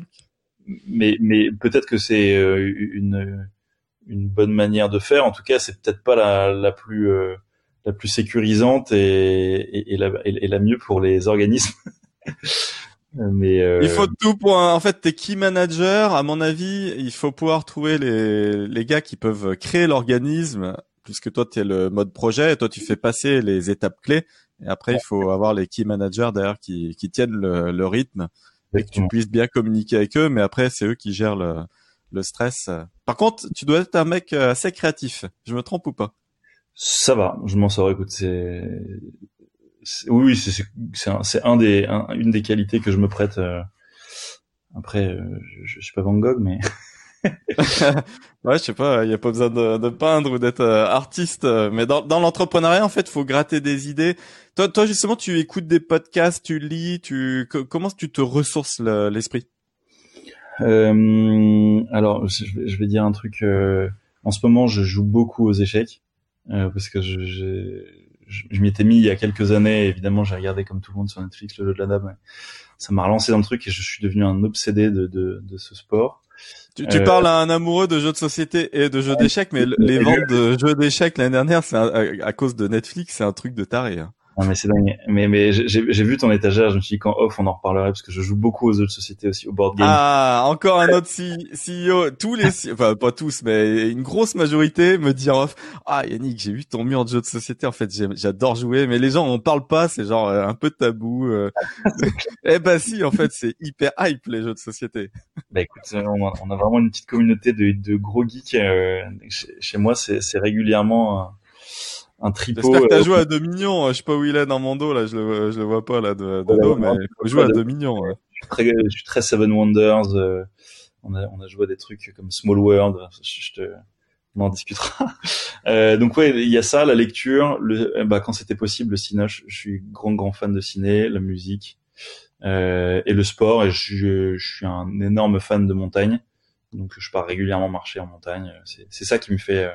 Mais mais peut-être que c'est euh, une une bonne manière de faire. En tout cas, c'est peut-être pas la la plus la plus sécurisante et, et, et, la, et la mieux pour les organismes. Mais euh... il faut tout pour en fait t'es key manager. À mon avis il faut pouvoir trouver les les gars qui peuvent créer l'organisme puisque toi tu es le mode projet et toi tu fais passer les étapes clés. Et après il faut avoir les key managers derrière qui qui tiennent le, le rythme et que tu puisses bien communiquer avec eux. Mais après c'est eux qui gèrent le le stress. Par contre tu dois être un mec euh, assez créatif. Je me trompe ou pas? Ça va. Je m'en sors. Écoute c'est oui, c'est c'est un, des une des qualités que je me prête. Euh, après, euh, je, je, suis pas Van Gogh, mais ouais, je sais pas, il y a pas besoin de, de peindre ou d'être euh, artiste, mais dans, dans l'entrepreneuriat, en fait, faut gratter des idées. Toi, toi, justement, tu écoutes des podcasts, tu lis, tu comment tu te ressources l'esprit? Euh, Alors, je, je, vais dire un truc. en ce moment, je joue beaucoup aux échecs parce que je, je, je m'y étais mis il y a quelques années. Évidemment, j'ai regardé comme tout le monde sur Netflix le jeu de la dame. Ça m'a relancé dans le truc et je suis devenu un obsédé de, de, de ce sport. Tu, tu euh, parles à un amoureux de jeux de société et de jeux d'échecs, mais les ventes de jeux d'échecs l'année dernière, c'est à cause de Netflix, c'est un truc de taré. Hein. Non mais c'est dingue. Mais mais j'ai vu ton étagère, je me suis dit qu'en off on en reparlerait parce que je joue beaucoup aux jeux de société aussi au board game. Ah encore un autre CEO. Tous les enfin pas tous mais une grosse majorité me dit en off ah Yannick j'ai vu ton mur de jeux de société en fait j'adore jouer mais les gens on parle pas c'est genre euh, un peu tabou. Euh. eh ben si en fait c'est hyper hype les jeux de société. Bah écoute on a, vraiment une petite communauté de, de gros geeks euh, chez, chez, moi c'est régulièrement un tripot. J'espère que t'as euh, joué à Dominion. Je sais pas où il est dans mon dos là. Je le, je le vois pas là de, de dos, mais il faut jouer à Dominion. Ouais. Je, suis très, je suis très Seven Wonders. Euh, on a, on a joué à des trucs comme Small World. Je, te, on en discutera. euh, donc ouais, il y a ça, la lecture. Le, bah quand c'était possible, le ciné. Je, suis grand grand fan de ciné, la musique euh, et le sport. Et je, je suis un énorme fan de montagne. Donc je pars régulièrement marcher en montagne. C'est ça qui me fait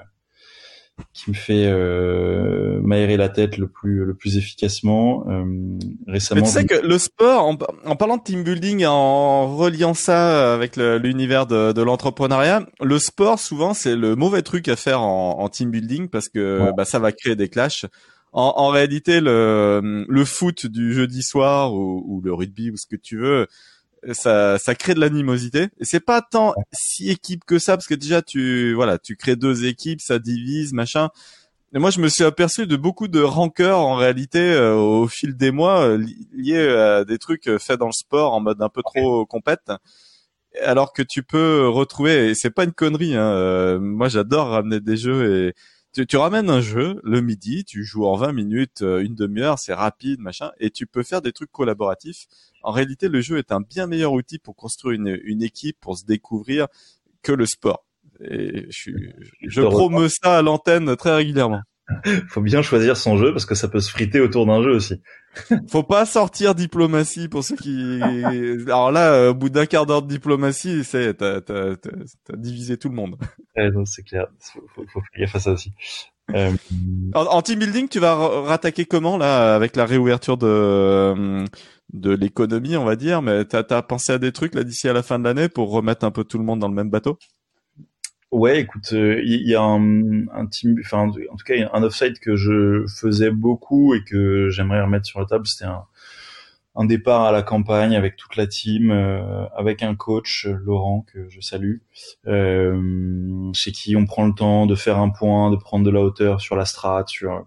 qui me fait euh, m'aérer la tête le plus le plus efficacement. Euh, récemment, Mais tu sais que le sport, en, en, parlant de team building, en reliant ça avec l'univers de, de l'entrepreneuriat, le sport souvent c'est le mauvais truc à faire en, en team building parce que bah, ça va créer des clashs. En, en, réalité, le, le foot du jeudi soir ou, ou le rugby ou ce que tu veux, ça, ça crée de l'animosité. Et c'est pas tant si équipe que ça, parce que déjà tu, voilà, tu crées deux équipes, ça divise, machin. Et moi, je me suis aperçu de beaucoup de rancœur en réalité euh, au fil des mois euh, liés à des trucs euh, faits dans le sport en mode un peu trop compète. Alors que tu peux retrouver, et c'est pas une connerie. Hein, moi, j'adore ramener des jeux et tu, tu, ramènes un jeu le midi, tu joues en 20 minutes, une demi-heure, c'est rapide, machin, et tu peux faire des trucs collaboratifs en réalité, le jeu est un bien meilleur outil pour construire une, une équipe, pour se découvrir, que le sport. Et je, je promeux ça à l'antenne très régulièrement. Faut bien choisir son jeu parce que ça peut se friter autour d'un jeu aussi. Faut pas sortir diplomatie pour ceux qui. Alors là, au bout d'un quart d'heure de diplomatie, c'est t'as t'as t'as divisé tout le monde. c'est clair. Faut, faut, faut faire gaffe à ça aussi. Euh... En, en, team building, tu vas rattaquer comment là avec la réouverture de de l'économie, on va dire, mais t'as as pensé à des trucs là d'ici à la fin de l'année pour remettre un peu tout le monde dans le même bateau? Ouais, écoute, il euh, y, a un, team, enfin en tout cas un offside que je faisais beaucoup et que j'aimerais remettre sur la table, c'était un, un, départ à la campagne avec toute la team, euh, avec un coach Laurent que je salue, euh, chez qui on prend le temps de faire un point, de prendre de la hauteur sur la strat, sur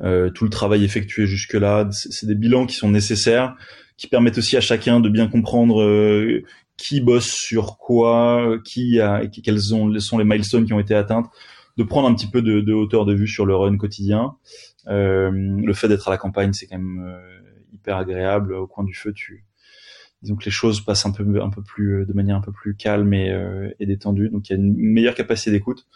euh, tout le travail effectué jusque-là. C'est des bilans qui sont nécessaires, qui permettent aussi à chacun de bien comprendre euh, qui bosse sur quoi, qui a, quels sont les milestones qui ont été atteintes, de prendre un petit peu de, hauteur de vue sur le run quotidien. Euh, le fait d'être à la campagne, c'est quand même euh, hyper agréable. Au coin du feu, tu disons que les choses passent un peu un peu plus de manière un peu plus calme et, et détendue donc il y a une meilleure capacité d'écoute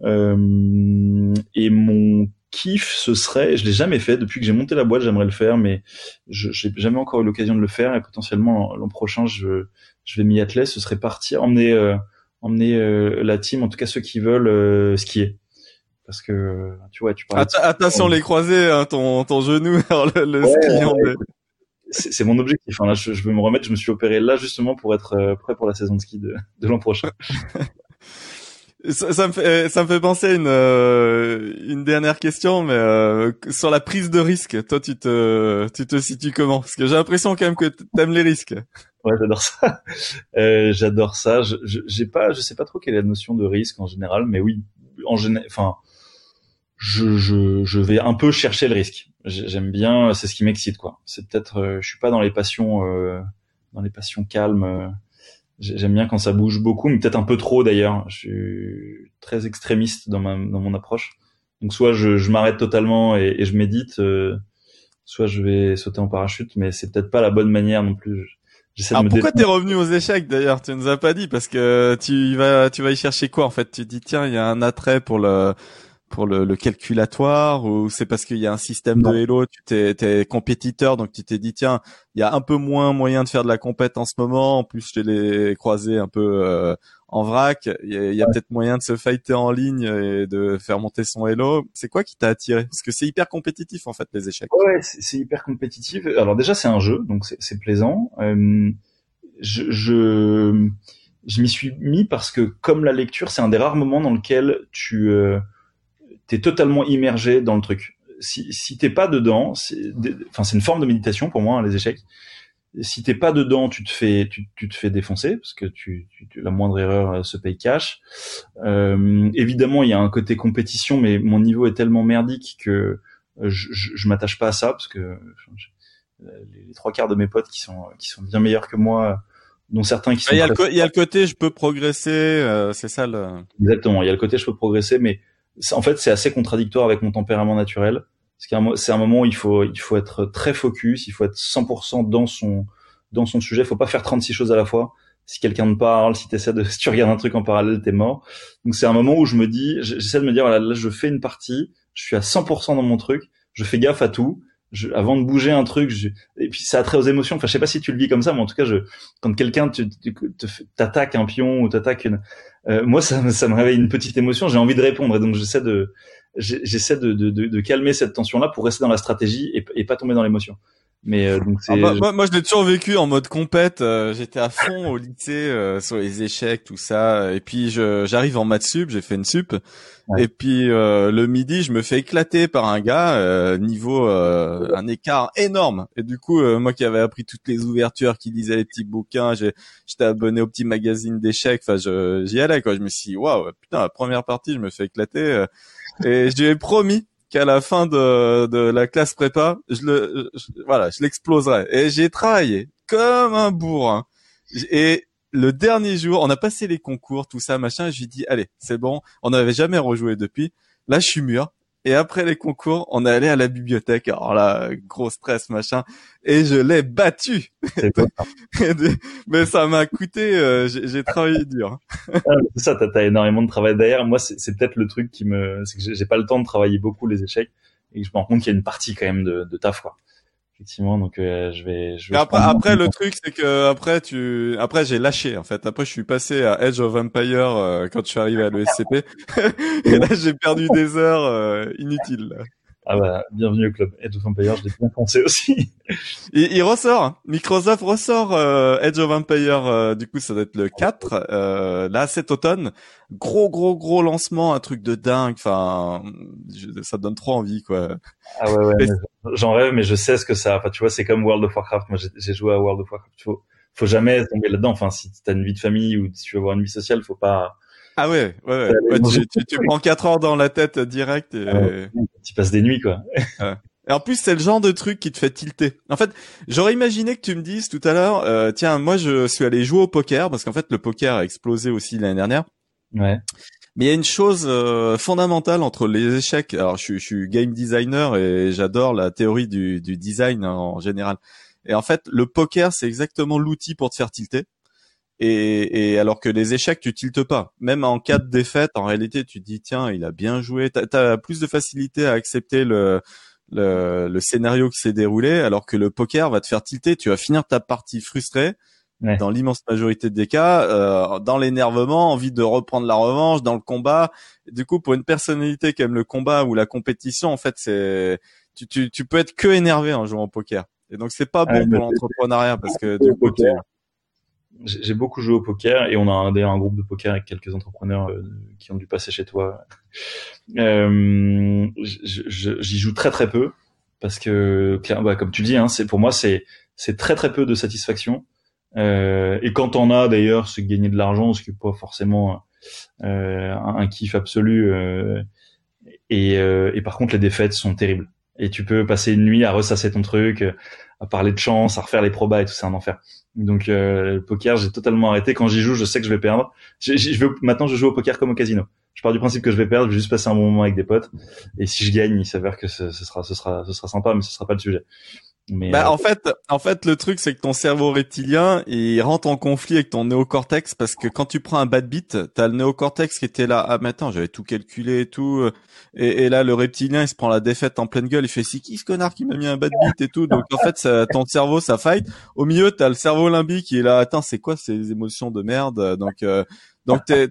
euh, et mon kiff, ce serait, je l'ai jamais fait depuis que j'ai monté la boîte, j'aimerais le faire, mais je j'ai jamais encore eu l'occasion de le faire et potentiellement l'an prochain, je, je vais m'y atteler. Ce serait partir, emmener, euh, emmener euh, la team, en tout cas ceux qui veulent euh, skier, parce que tu vois, tu parles. attention les croisés, hein, ton ton genou, le, le ski. c'est mon objectif. Hein. Là, je, je, veux me remettre. Je me suis opéré là justement pour être prêt pour la saison de ski de, de l'an prochain. Ça, me fait, ça me fait penser à une, euh, une dernière question, mais euh, sur la prise de risque. Toi, tu te, tu te situes comment? Parce que j'ai l'impression quand même que t'aimes les risques. Ouais, j'adore ça. Euh, j'adore ça. Je, j'ai pas, je sais pas trop quelle est la notion de risque en général, mais oui, en enfin, je, je, je vais un peu chercher le risque. J'aime bien, c'est ce qui m'excite, quoi. C'est peut-être, je suis pas dans les passions, dans les passions calmes J'aime bien quand ça bouge beaucoup, mais peut-être un peu trop d'ailleurs. Je suis très extrémiste dans, ma, dans mon approche. Donc soit je, je m'arrête totalement et, et, je médite, euh, soit je vais sauter en parachute, mais c'est peut-être pas la bonne manière non plus. Alors de pourquoi t'es revenu aux échecs d'ailleurs? Tu nous as pas dit parce que tu vas tu vas y chercher quoi en fait? Tu dis tiens il y a un attrait pour le pour le, le calculatoire ou c'est parce qu'il y a un système de Hello, tu t'es, t'es compétiteur donc tu t'es dit tiens il y a un peu moins moyen de faire de la compète en ce moment. En plus je l'ai croisé un peu euh, en vrac. Il y a, peut-être moyen de se fighter en ligne et de faire monter son Hello. C'est quoi qui t'a attiré? Parce que c'est hyper compétitif en fait les échecs. Ouais c'est, hyper compétitif. Alors déjà c'est un jeu donc c'est, plaisant. Euh, je, je je m'y suis mis parce que comme la lecture c'est un des rares moments dans lequel tu euh, t'es totalement immergé dans le truc. Si, si t'es pas dedans, enfin c'est une forme de méditation pour moi hein, les échecs. Si t'es pas dedans, tu te fais tu, tu te fais défoncer parce que tu, tu la moindre erreur euh, se paye cash. Euh, évidemment, il y a un côté compétition, mais mon niveau est tellement merdique que je, je, je m'attache pas à ça parce que les, trois quarts de mes potes qui sont qui sont bien meilleurs que moi dont certains qui sont. Il y, a le, il y a le côté je peux progresser, euh, c'est ça le. Exactement, il y a le côté je peux progresser, mais en fait, c'est assez contradictoire avec mon tempérament naturel. C'est un moment où il faut, être très focus, il faut être 100% dans son, dans son sujet. Il faut pas faire 36 choses à la fois. Si quelqu'un te parle, si, essaies de, si tu regardes un truc en parallèle, t'es mort. Donc c'est un moment où je me dis, j'essaie de me dire, voilà, là, je fais une partie, je suis à 100% dans mon truc, je fais gaffe à tout, je, avant de bouger un truc, je, et puis ça a trait aux émotions. Enfin, je sais pas si tu le vis comme ça, mais en tout cas, je, quand quelqu'un t'attaque un pion ou t'attaque une, euh, moi, ça, ça me réveille une petite émotion. J'ai envie de répondre, et donc j'essaie de, j'essaie de, de, de, calmer cette tension-là pour rester dans la stratégie et pas tomber dans l'émotion. Mais euh, donc ah bah, moi, moi, je l'ai toujours vécu en mode compète. Euh, j'étais à fond au lycée euh, sur les échecs, tout ça. Et puis j'arrive en maths sup, j'ai fait une sup. Et puis le midi, je me fais éclater par un gars niveau un écart énorme. Et du coup, moi qui avais appris toutes les ouvertures, qui lisait les petits bouquins, j'étais abonné au petit magazine d'échecs. Enfin, j'y allais quoi. Je me suis dit, waouh, putain, la première partie, je me fais éclater. et je lui ai promis qu'à la fin de, la classe prépa, je le, voilà, je l'exploserai. Et j'ai travaillé comme un bourrin. Et le dernier jour, on a passé les concours, tout ça, machin. J'ai dit, allez, c'est bon. On n'avait jamais rejoué depuis. Là, je suis mûr. Et après les concours, on est allé à la bibliothèque. Alors là, gros stress, machin. Et je l'ai battu. Mais ça m'a coûté, euh, j'ai travaillé dur. ah, c'est ça, t'as as énormément de travail derrière. Moi, c'est peut-être le truc qui me, c'est que j'ai pas le temps de travailler beaucoup les échecs et je me rends compte qu'il y a une partie quand même de, de taf, quoi effectivement donc euh, je vais je vais après après le truc c'est que après tu après j'ai lâché en fait. Après je suis passé à Edge of Empire euh, quand je suis arrivé à l'ESCP et là j'ai perdu des heures euh, inutiles ah bah, bienvenue au club. Edge of Empire, je l'ai bien pensé aussi. il, il, ressort, hein. Microsoft ressort euh, Edge of Empire, euh, du coup ça doit être le 4, euh, là cet automne. Gros gros gros lancement, un truc de dingue, enfin ça donne trop envie quoi. Ah ouais, ouais j'en rêve mais je sais ce que ça, enfin tu vois c'est comme World of Warcraft, moi j'ai joué à World of Warcraft, faut, faut jamais tomber là-dedans, enfin si t'as une vie de famille ou si tu veux avoir une vie sociale, faut pas ah ouais, ouais, ouais. tu, tu, tu, prends 4 heures dans la tête direct et... tu passes des nuits quoi. Et en plus, c'est le genre de truc qui te fait tilter. En fait, j'aurais imaginé que tu me dises tout à l'heure, euh, tiens, moi je suis allé jouer au poker parce qu'en fait le poker a explosé aussi l'année dernière. Ouais. Mais il y a une chose euh, fondamentale entre les échecs. Alors, je, suis, je suis game designer et j'adore la théorie du, du design hein, en général. Et en fait, le poker, c'est exactement l'outil pour te faire tilter. Et, et, alors que les échecs, tu tiltes pas. Même en cas de défaite, en réalité, tu te dis tiens, il a bien joué. T'as as plus de facilité à accepter le le, le scénario qui s'est déroulé, alors que le poker va te faire tilter. Tu vas finir ta partie frustré. Dans l'immense majorité des cas, euh, dans l'énervement, envie de reprendre la revanche, dans le combat. Du coup, pour une personnalité qui aime le combat ou la compétition, en fait, c'est tu, tu, tu peux être que énervé en jouant au poker. Et donc c'est pas bon pour l'entrepreneuriat parce que du coup, j'ai beaucoup joué au poker et on a d'ailleurs un groupe de poker avec quelques entrepreneurs euh, qui ont dû passer chez toi. Euh, J'y joue très très peu parce que bah, comme tu dis, hein, c'est pour moi c'est c'est très très peu de satisfaction. Euh, et quand on a d'ailleurs, c'est gagner de l'argent, ce qui n'est pas forcément euh, un, kiff absolu. Euh, et, euh, et par contre, les défaites sont terribles. Et tu peux passer une nuit à ressasser ton truc, à parler de chance, à refaire les probas et tout, c'est un enfer. Donc euh, le poker, j'ai totalement arrêté. Quand j'y joue, je sais que je vais perdre. Je, je, veux, maintenant, je joue au poker comme au casino. Je pars du principe que je vais perdre, je vais juste passer un bon moment avec des potes. Et si je gagne, il s'avère que ce, ce, sera, ce sera, ce sera sympa, mais ce sera pas le sujet. Mais bah, euh, en fait, en fait, le truc c'est que ton cerveau reptilien il rentre en conflit avec ton néocortex parce que quand tu prends un bad beat, t'as le néocortex qui était là. Ah attends, j'avais tout calculé et tout. Euh, et, et, là, le reptilien il se prend la défaite en pleine gueule. Il fait c'est qui ce connard qui m'a mis un bad beat et tout? Donc en fait, ça, ton cerveau ça fight. Au milieu, t'as le cerveau limbique qui est là. Attends, c'est quoi ces émotions de merde? Donc euh, donc t'es,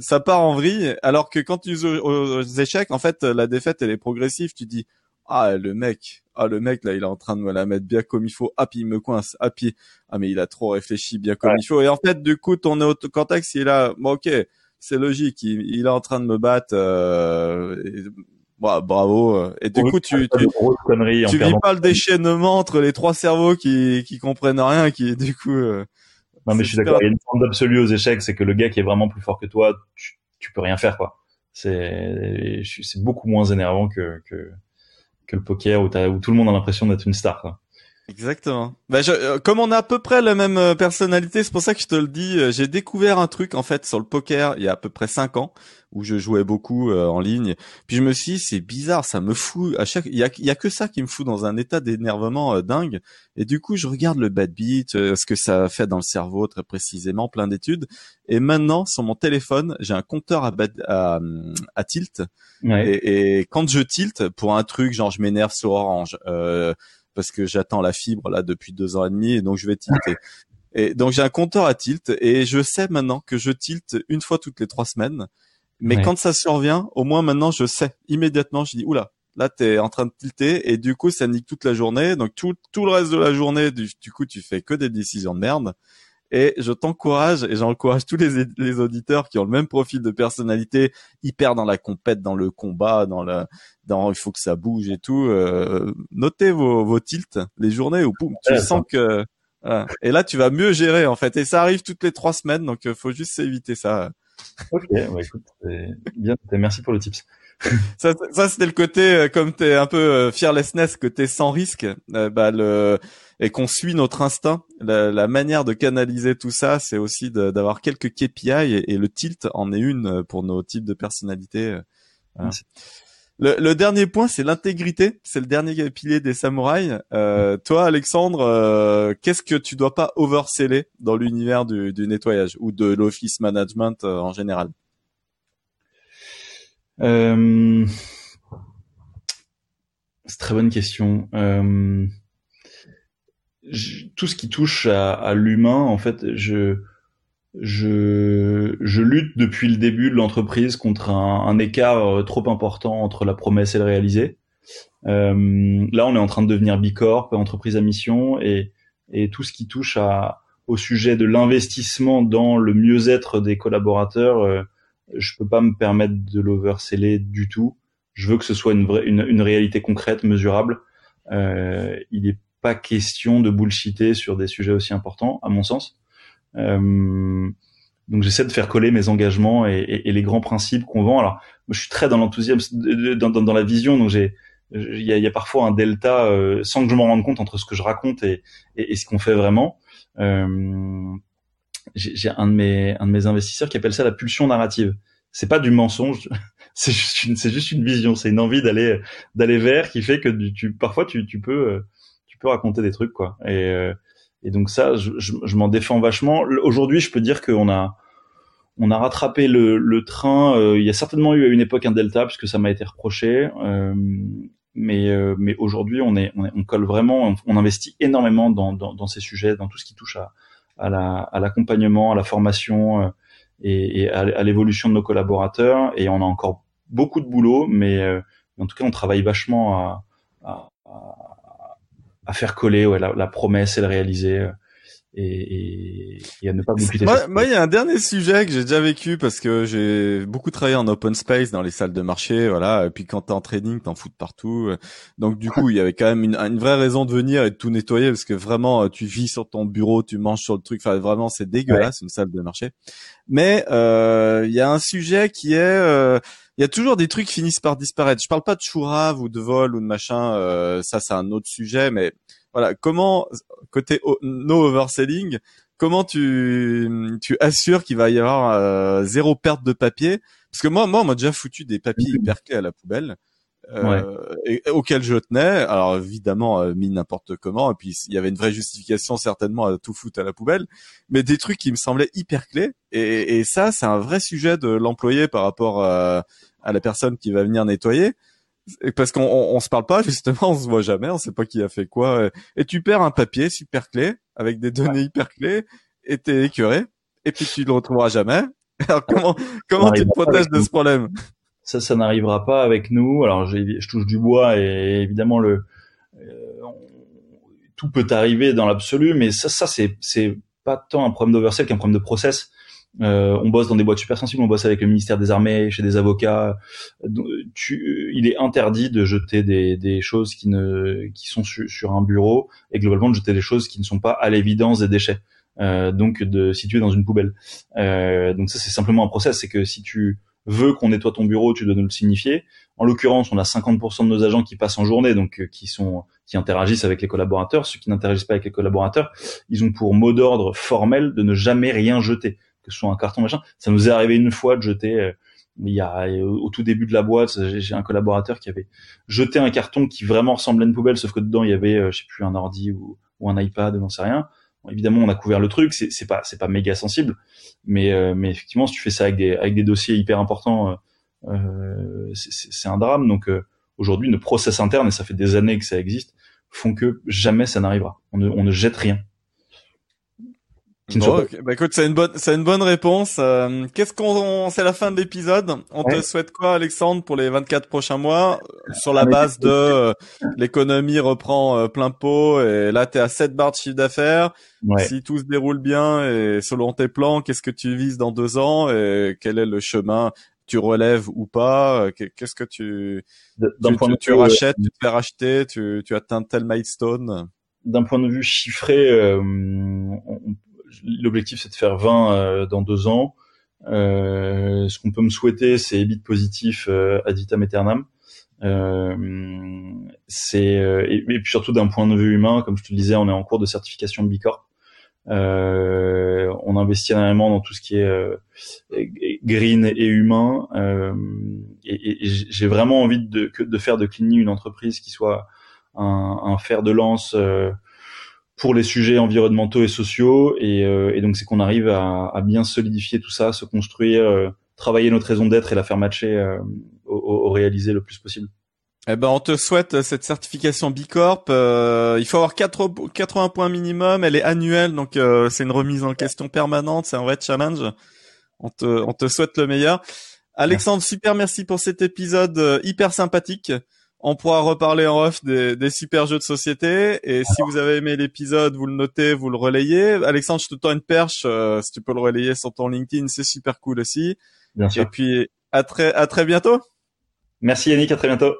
ça part en vrille. Alors que quand tu joues aux échecs, en fait, la défaite elle est progressive. Tu dis ah le mec, ah le mec là il est en train de me la mettre bien comme il faut, ah puis il me coince, ah puis ah mais il a trop réfléchi bien comme il faut. Et en fait du coup ton autocortex il est là, bon ok c'est logique, il, est en train de me battre, euh, bravo. Et du coup tu tu, tu vis pas le déchaînement entre les trois cerveaux qui qui comprennent rien, qui du coup euh, non mais je suis d'accord, il y a une forme d'absolu aux échecs, c'est que le gars qui est vraiment plus fort que toi, tu, tu peux rien faire quoi. C'est c'est beaucoup moins énervant que que que le poker où, tout le monde a l'impression d'être une star. Exactement. Bah, je, euh, comme on a à peu près la même euh, personnalité, c'est pour ça que je te le dis. Euh, j'ai découvert un truc en fait sur le poker il y a à peu près cinq ans où je jouais beaucoup en ligne. Puis je me suis, dit, c'est bizarre, ça me fout à chaque. Il y a, y a que ça qui me fout dans un état d'énervement dingue. Et du coup, je regarde le bad beat, ce que ça fait dans le cerveau très précisément, plein d'études. Et maintenant, sur mon téléphone, j'ai un compteur à, bad, à, à tilt. Ouais. Et, et, quand je tilt pour un truc, genre je m'énerve sur Orange. Euh, parce que j'attends la fibre là depuis deux ans et demi et donc je vais tilter. Et donc j'ai un compteur à tilt et je sais maintenant que je tilte une fois toutes les trois semaines. Mais quand ça survient, au moins maintenant je sais immédiatement. Je dis oula, là t'es en train de tilter et du coup ça nique toute la journée. Donc tout tout le reste de la journée, du, du coup tu fais que des décisions de merde. Et je t'encourage et j'encourage tous les, les, auditeurs qui ont le même profil de personnalité, hyper dans la compète, dans le combat, dans le, dans il faut que ça bouge et tout. Euh, notez vos, vos tilts, les journées où boum, tu sens que et là tu vas mieux gérer en fait. Et ça arrive toutes les trois semaines, donc euh, faut juste éviter ça. Ok, bah écoute, bien, merci pour le tips. Ça, ça c'était le côté euh, comme t'es un peu euh, fearlessness, que t'es sans risque, bah le et qu'on suit notre instinct. La, manière de canaliser tout ça, c'est aussi d'avoir quelques KPI et, le tilt en est une pour nos types de personnalités. Le, dernier point, c'est l'intégrité. C'est le dernier pilier des samouraïs. Euh, toi, Alexandre, euh, qu'est-ce que tu dois pas overseller dans l'univers du, nettoyage ou de l'office management euh, en général? C'est très bonne question tout ce qui touche à, à l'humain, en fait, je, je, je lutte depuis le début de l'entreprise contre un, un, écart euh, trop important entre la promesse et le réalisé. Euh, là, on est en train de devenir bicorp, entreprise à mission, et, et tout ce qui touche à, au sujet de l'investissement dans le mieux-être des collaborateurs, euh, je peux pas me permettre de l'overseller du tout. Je veux que ce soit une, vraie, une, réalité concrète, mesurable. Euh, il est pas question de bullshiter sur des sujets aussi importants, à mon sens. Euh, donc j'essaie de faire coller mes engagements et, les grands principes qu'on vend. Alors, je suis très dans l'enthousiasme, dans, dans, la vision, donc j'ai il y a, parfois un delta euh, sans que je m'en rende compte entre ce que je raconte et, et ce qu'on fait vraiment. Euh, j'ai un de mes un de mes investisseurs qui appelle ça la pulsion narrative. C'est pas du mensonge, c'est juste une c'est juste une vision, c'est une envie d'aller d'aller vers qui fait que tu parfois tu tu peux tu peux raconter des trucs quoi. Et euh, et donc ça, je, je, m'en défends vachement. Aujourd'hui, je peux dire qu'on a on a rattrapé le, le train. Euh, il y a certainement eu à une époque un delta puisque ça m'a été reproché. Euh, mais euh, mais aujourd'hui, on est, on colle vraiment, on, investit énormément dans, dans, dans, ces sujets, dans tout ce qui touche à à la à l'accompagnement, à la formation euh, et, et, à, l'évolution de nos collaborateurs. Et on a encore beaucoup de boulot, mais en tout cas, on travaille vachement à, à, à faire coller ouais, la, la, promesse et le réaliser euh, et, et, à ne pas. Moi, moi, il y a un dernier sujet que j'ai déjà vécu parce que j'ai beaucoup travaillé en open space dans les salles de marché, voilà. Et puis quand t'es en trading, t'en fous de partout. Donc du coup, il y avait quand même une, une, vraie raison de venir et de tout nettoyer parce que vraiment, tu vis sur ton bureau, tu manges sur le truc. Enfin, vraiment, c'est dégueulasse une salle de marché. Mais euh, il y a un sujet qui est euh, il y a toujours des trucs qui finissent par disparaître. Je parle pas de chourave ou de vol ou de machin, euh, ça c'est un autre sujet, mais voilà, comment côté no overselling, comment tu tu assures qu'il va y avoir euh, zéro perte de papier? Parce que moi, moi, on m'a déjà foutu des papiers hyper clés à la poubelle. Euh, et, auquel je tenais. Alors évidemment euh, mis n'importe comment. Et puis il y avait une vraie justification certainement à tout foutre à la poubelle, mais des trucs qui me semblaient hyper clés. Et, et ça, c'est un vrai sujet de l'employé par rapport à, à la personne qui va venir nettoyer parce qu'on on, se parle pas justement, on se voit jamais, on sait pas qui a fait quoi. Et tu perds un papier super clé avec des données hyper clés et t'es écœuré et puis tu le retrouveras jamais. Alors comment comment tu te protèges de ce problème? Ça, ça n'arrivera pas avec nous. Alors je touche du bois et évidemment le euh, tout peut arriver dans l'absolu, mais ça, ça c'est c'est pas tant un problème d'oversell qu'un problème de process. Euh, on bosse dans des boîtes super sensibles, on bosse avec le ministère des Armées, chez des avocats. Tu, il est interdit de jeter des, des choses qui ne qui sont sur un bureau et globalement de jeter des choses qui ne sont pas à l'évidence des déchets. Euh, donc de situer dans une poubelle. Euh, donc ça c'est simplement un process, c'est que si tu veut qu'on nettoie ton bureau, tu dois nous le signifier. En l'occurrence, on a 50% de nos agents qui passent en journée, donc qui sont qui interagissent avec les collaborateurs. Ceux qui n'interagissent pas avec les collaborateurs, ils ont pour mot d'ordre formel de ne jamais rien jeter, que ce soit un carton machin. Ça nous est arrivé une fois de jeter il y a au tout début de la boîte, j'ai un collaborateur qui avait jeté un carton qui vraiment ressemblait à une poubelle, sauf que dedans il y avait, euh, je sais plus, un ordi ou, un iPad, n'en sais rien. évidemment, on a couvert le truc, c'est pas c'est pas méga sensible, mais euh, mais effectivement, si tu fais ça avec des avec des dossiers hyper importants, euh, c'est un drame. Donc aujourd'hui, nos process internes, et ça fait des années que ça existe, font que jamais ça n'arrivera. On ne, on ne jette rien. Bon, bah écoute, c'est une bonne, c'est une bonne réponse. Euh, qu'est-ce qu'on, c'est la fin de l'épisode. On te souhaite quoi, Alexandre, pour les 24 prochains mois, sur la base de euh, l'économie reprend euh, plein pot et là t'es à 7 barres de chiffre d'affaires. Si tout se déroule bien et selon tes plans, qu'est-ce que tu vises dans deux ans et quel est le chemin tu relèves ou pas? Qu'est-ce que tu, tu, tu, rachètes, tu te fais racheter, tu, tu atteins tel milestone? D'un point de vue chiffré, on, l'objectif c'est de faire 20 euh, dans deux ans. Euh, ce qu'on peut me souhaiter, c'est EBIT positif euh, ad vitam aeternam. Euh, c'est et, puis surtout d'un point de vue humain, comme je te le disais, on est en cours de certification de Bicorp. Euh, on investit énormément dans tout ce qui est green et humain. Euh, et, et j'ai vraiment envie de, de faire de Clini une entreprise qui soit un, un fer de lance pour les sujets environnementaux et sociaux. Et, euh, et donc, c'est qu'on arrive à, à, bien solidifier tout ça, se construire, euh, travailler notre raison d'être et la faire matcher euh, au, au, réaliser le plus possible. Eh ben, on te souhaite cette certification Bicorp. Euh, il faut avoir 80 points minimum. Elle est annuelle, donc c'est une remise en question permanente. C'est un vrai challenge. On te, on te souhaite le meilleur. Alexandre, super merci pour cet épisode hyper sympathique on pourra reparler en off des, super jeux de société. Et si vous avez aimé l'épisode, vous le notez, vous le relayez. Alexandre, je te tends une perche. Euh, si tu peux le relayer sur ton LinkedIn, c'est super cool aussi. Bien sûr. Et puis à très à très bientôt. Merci Yannick, à très bientôt.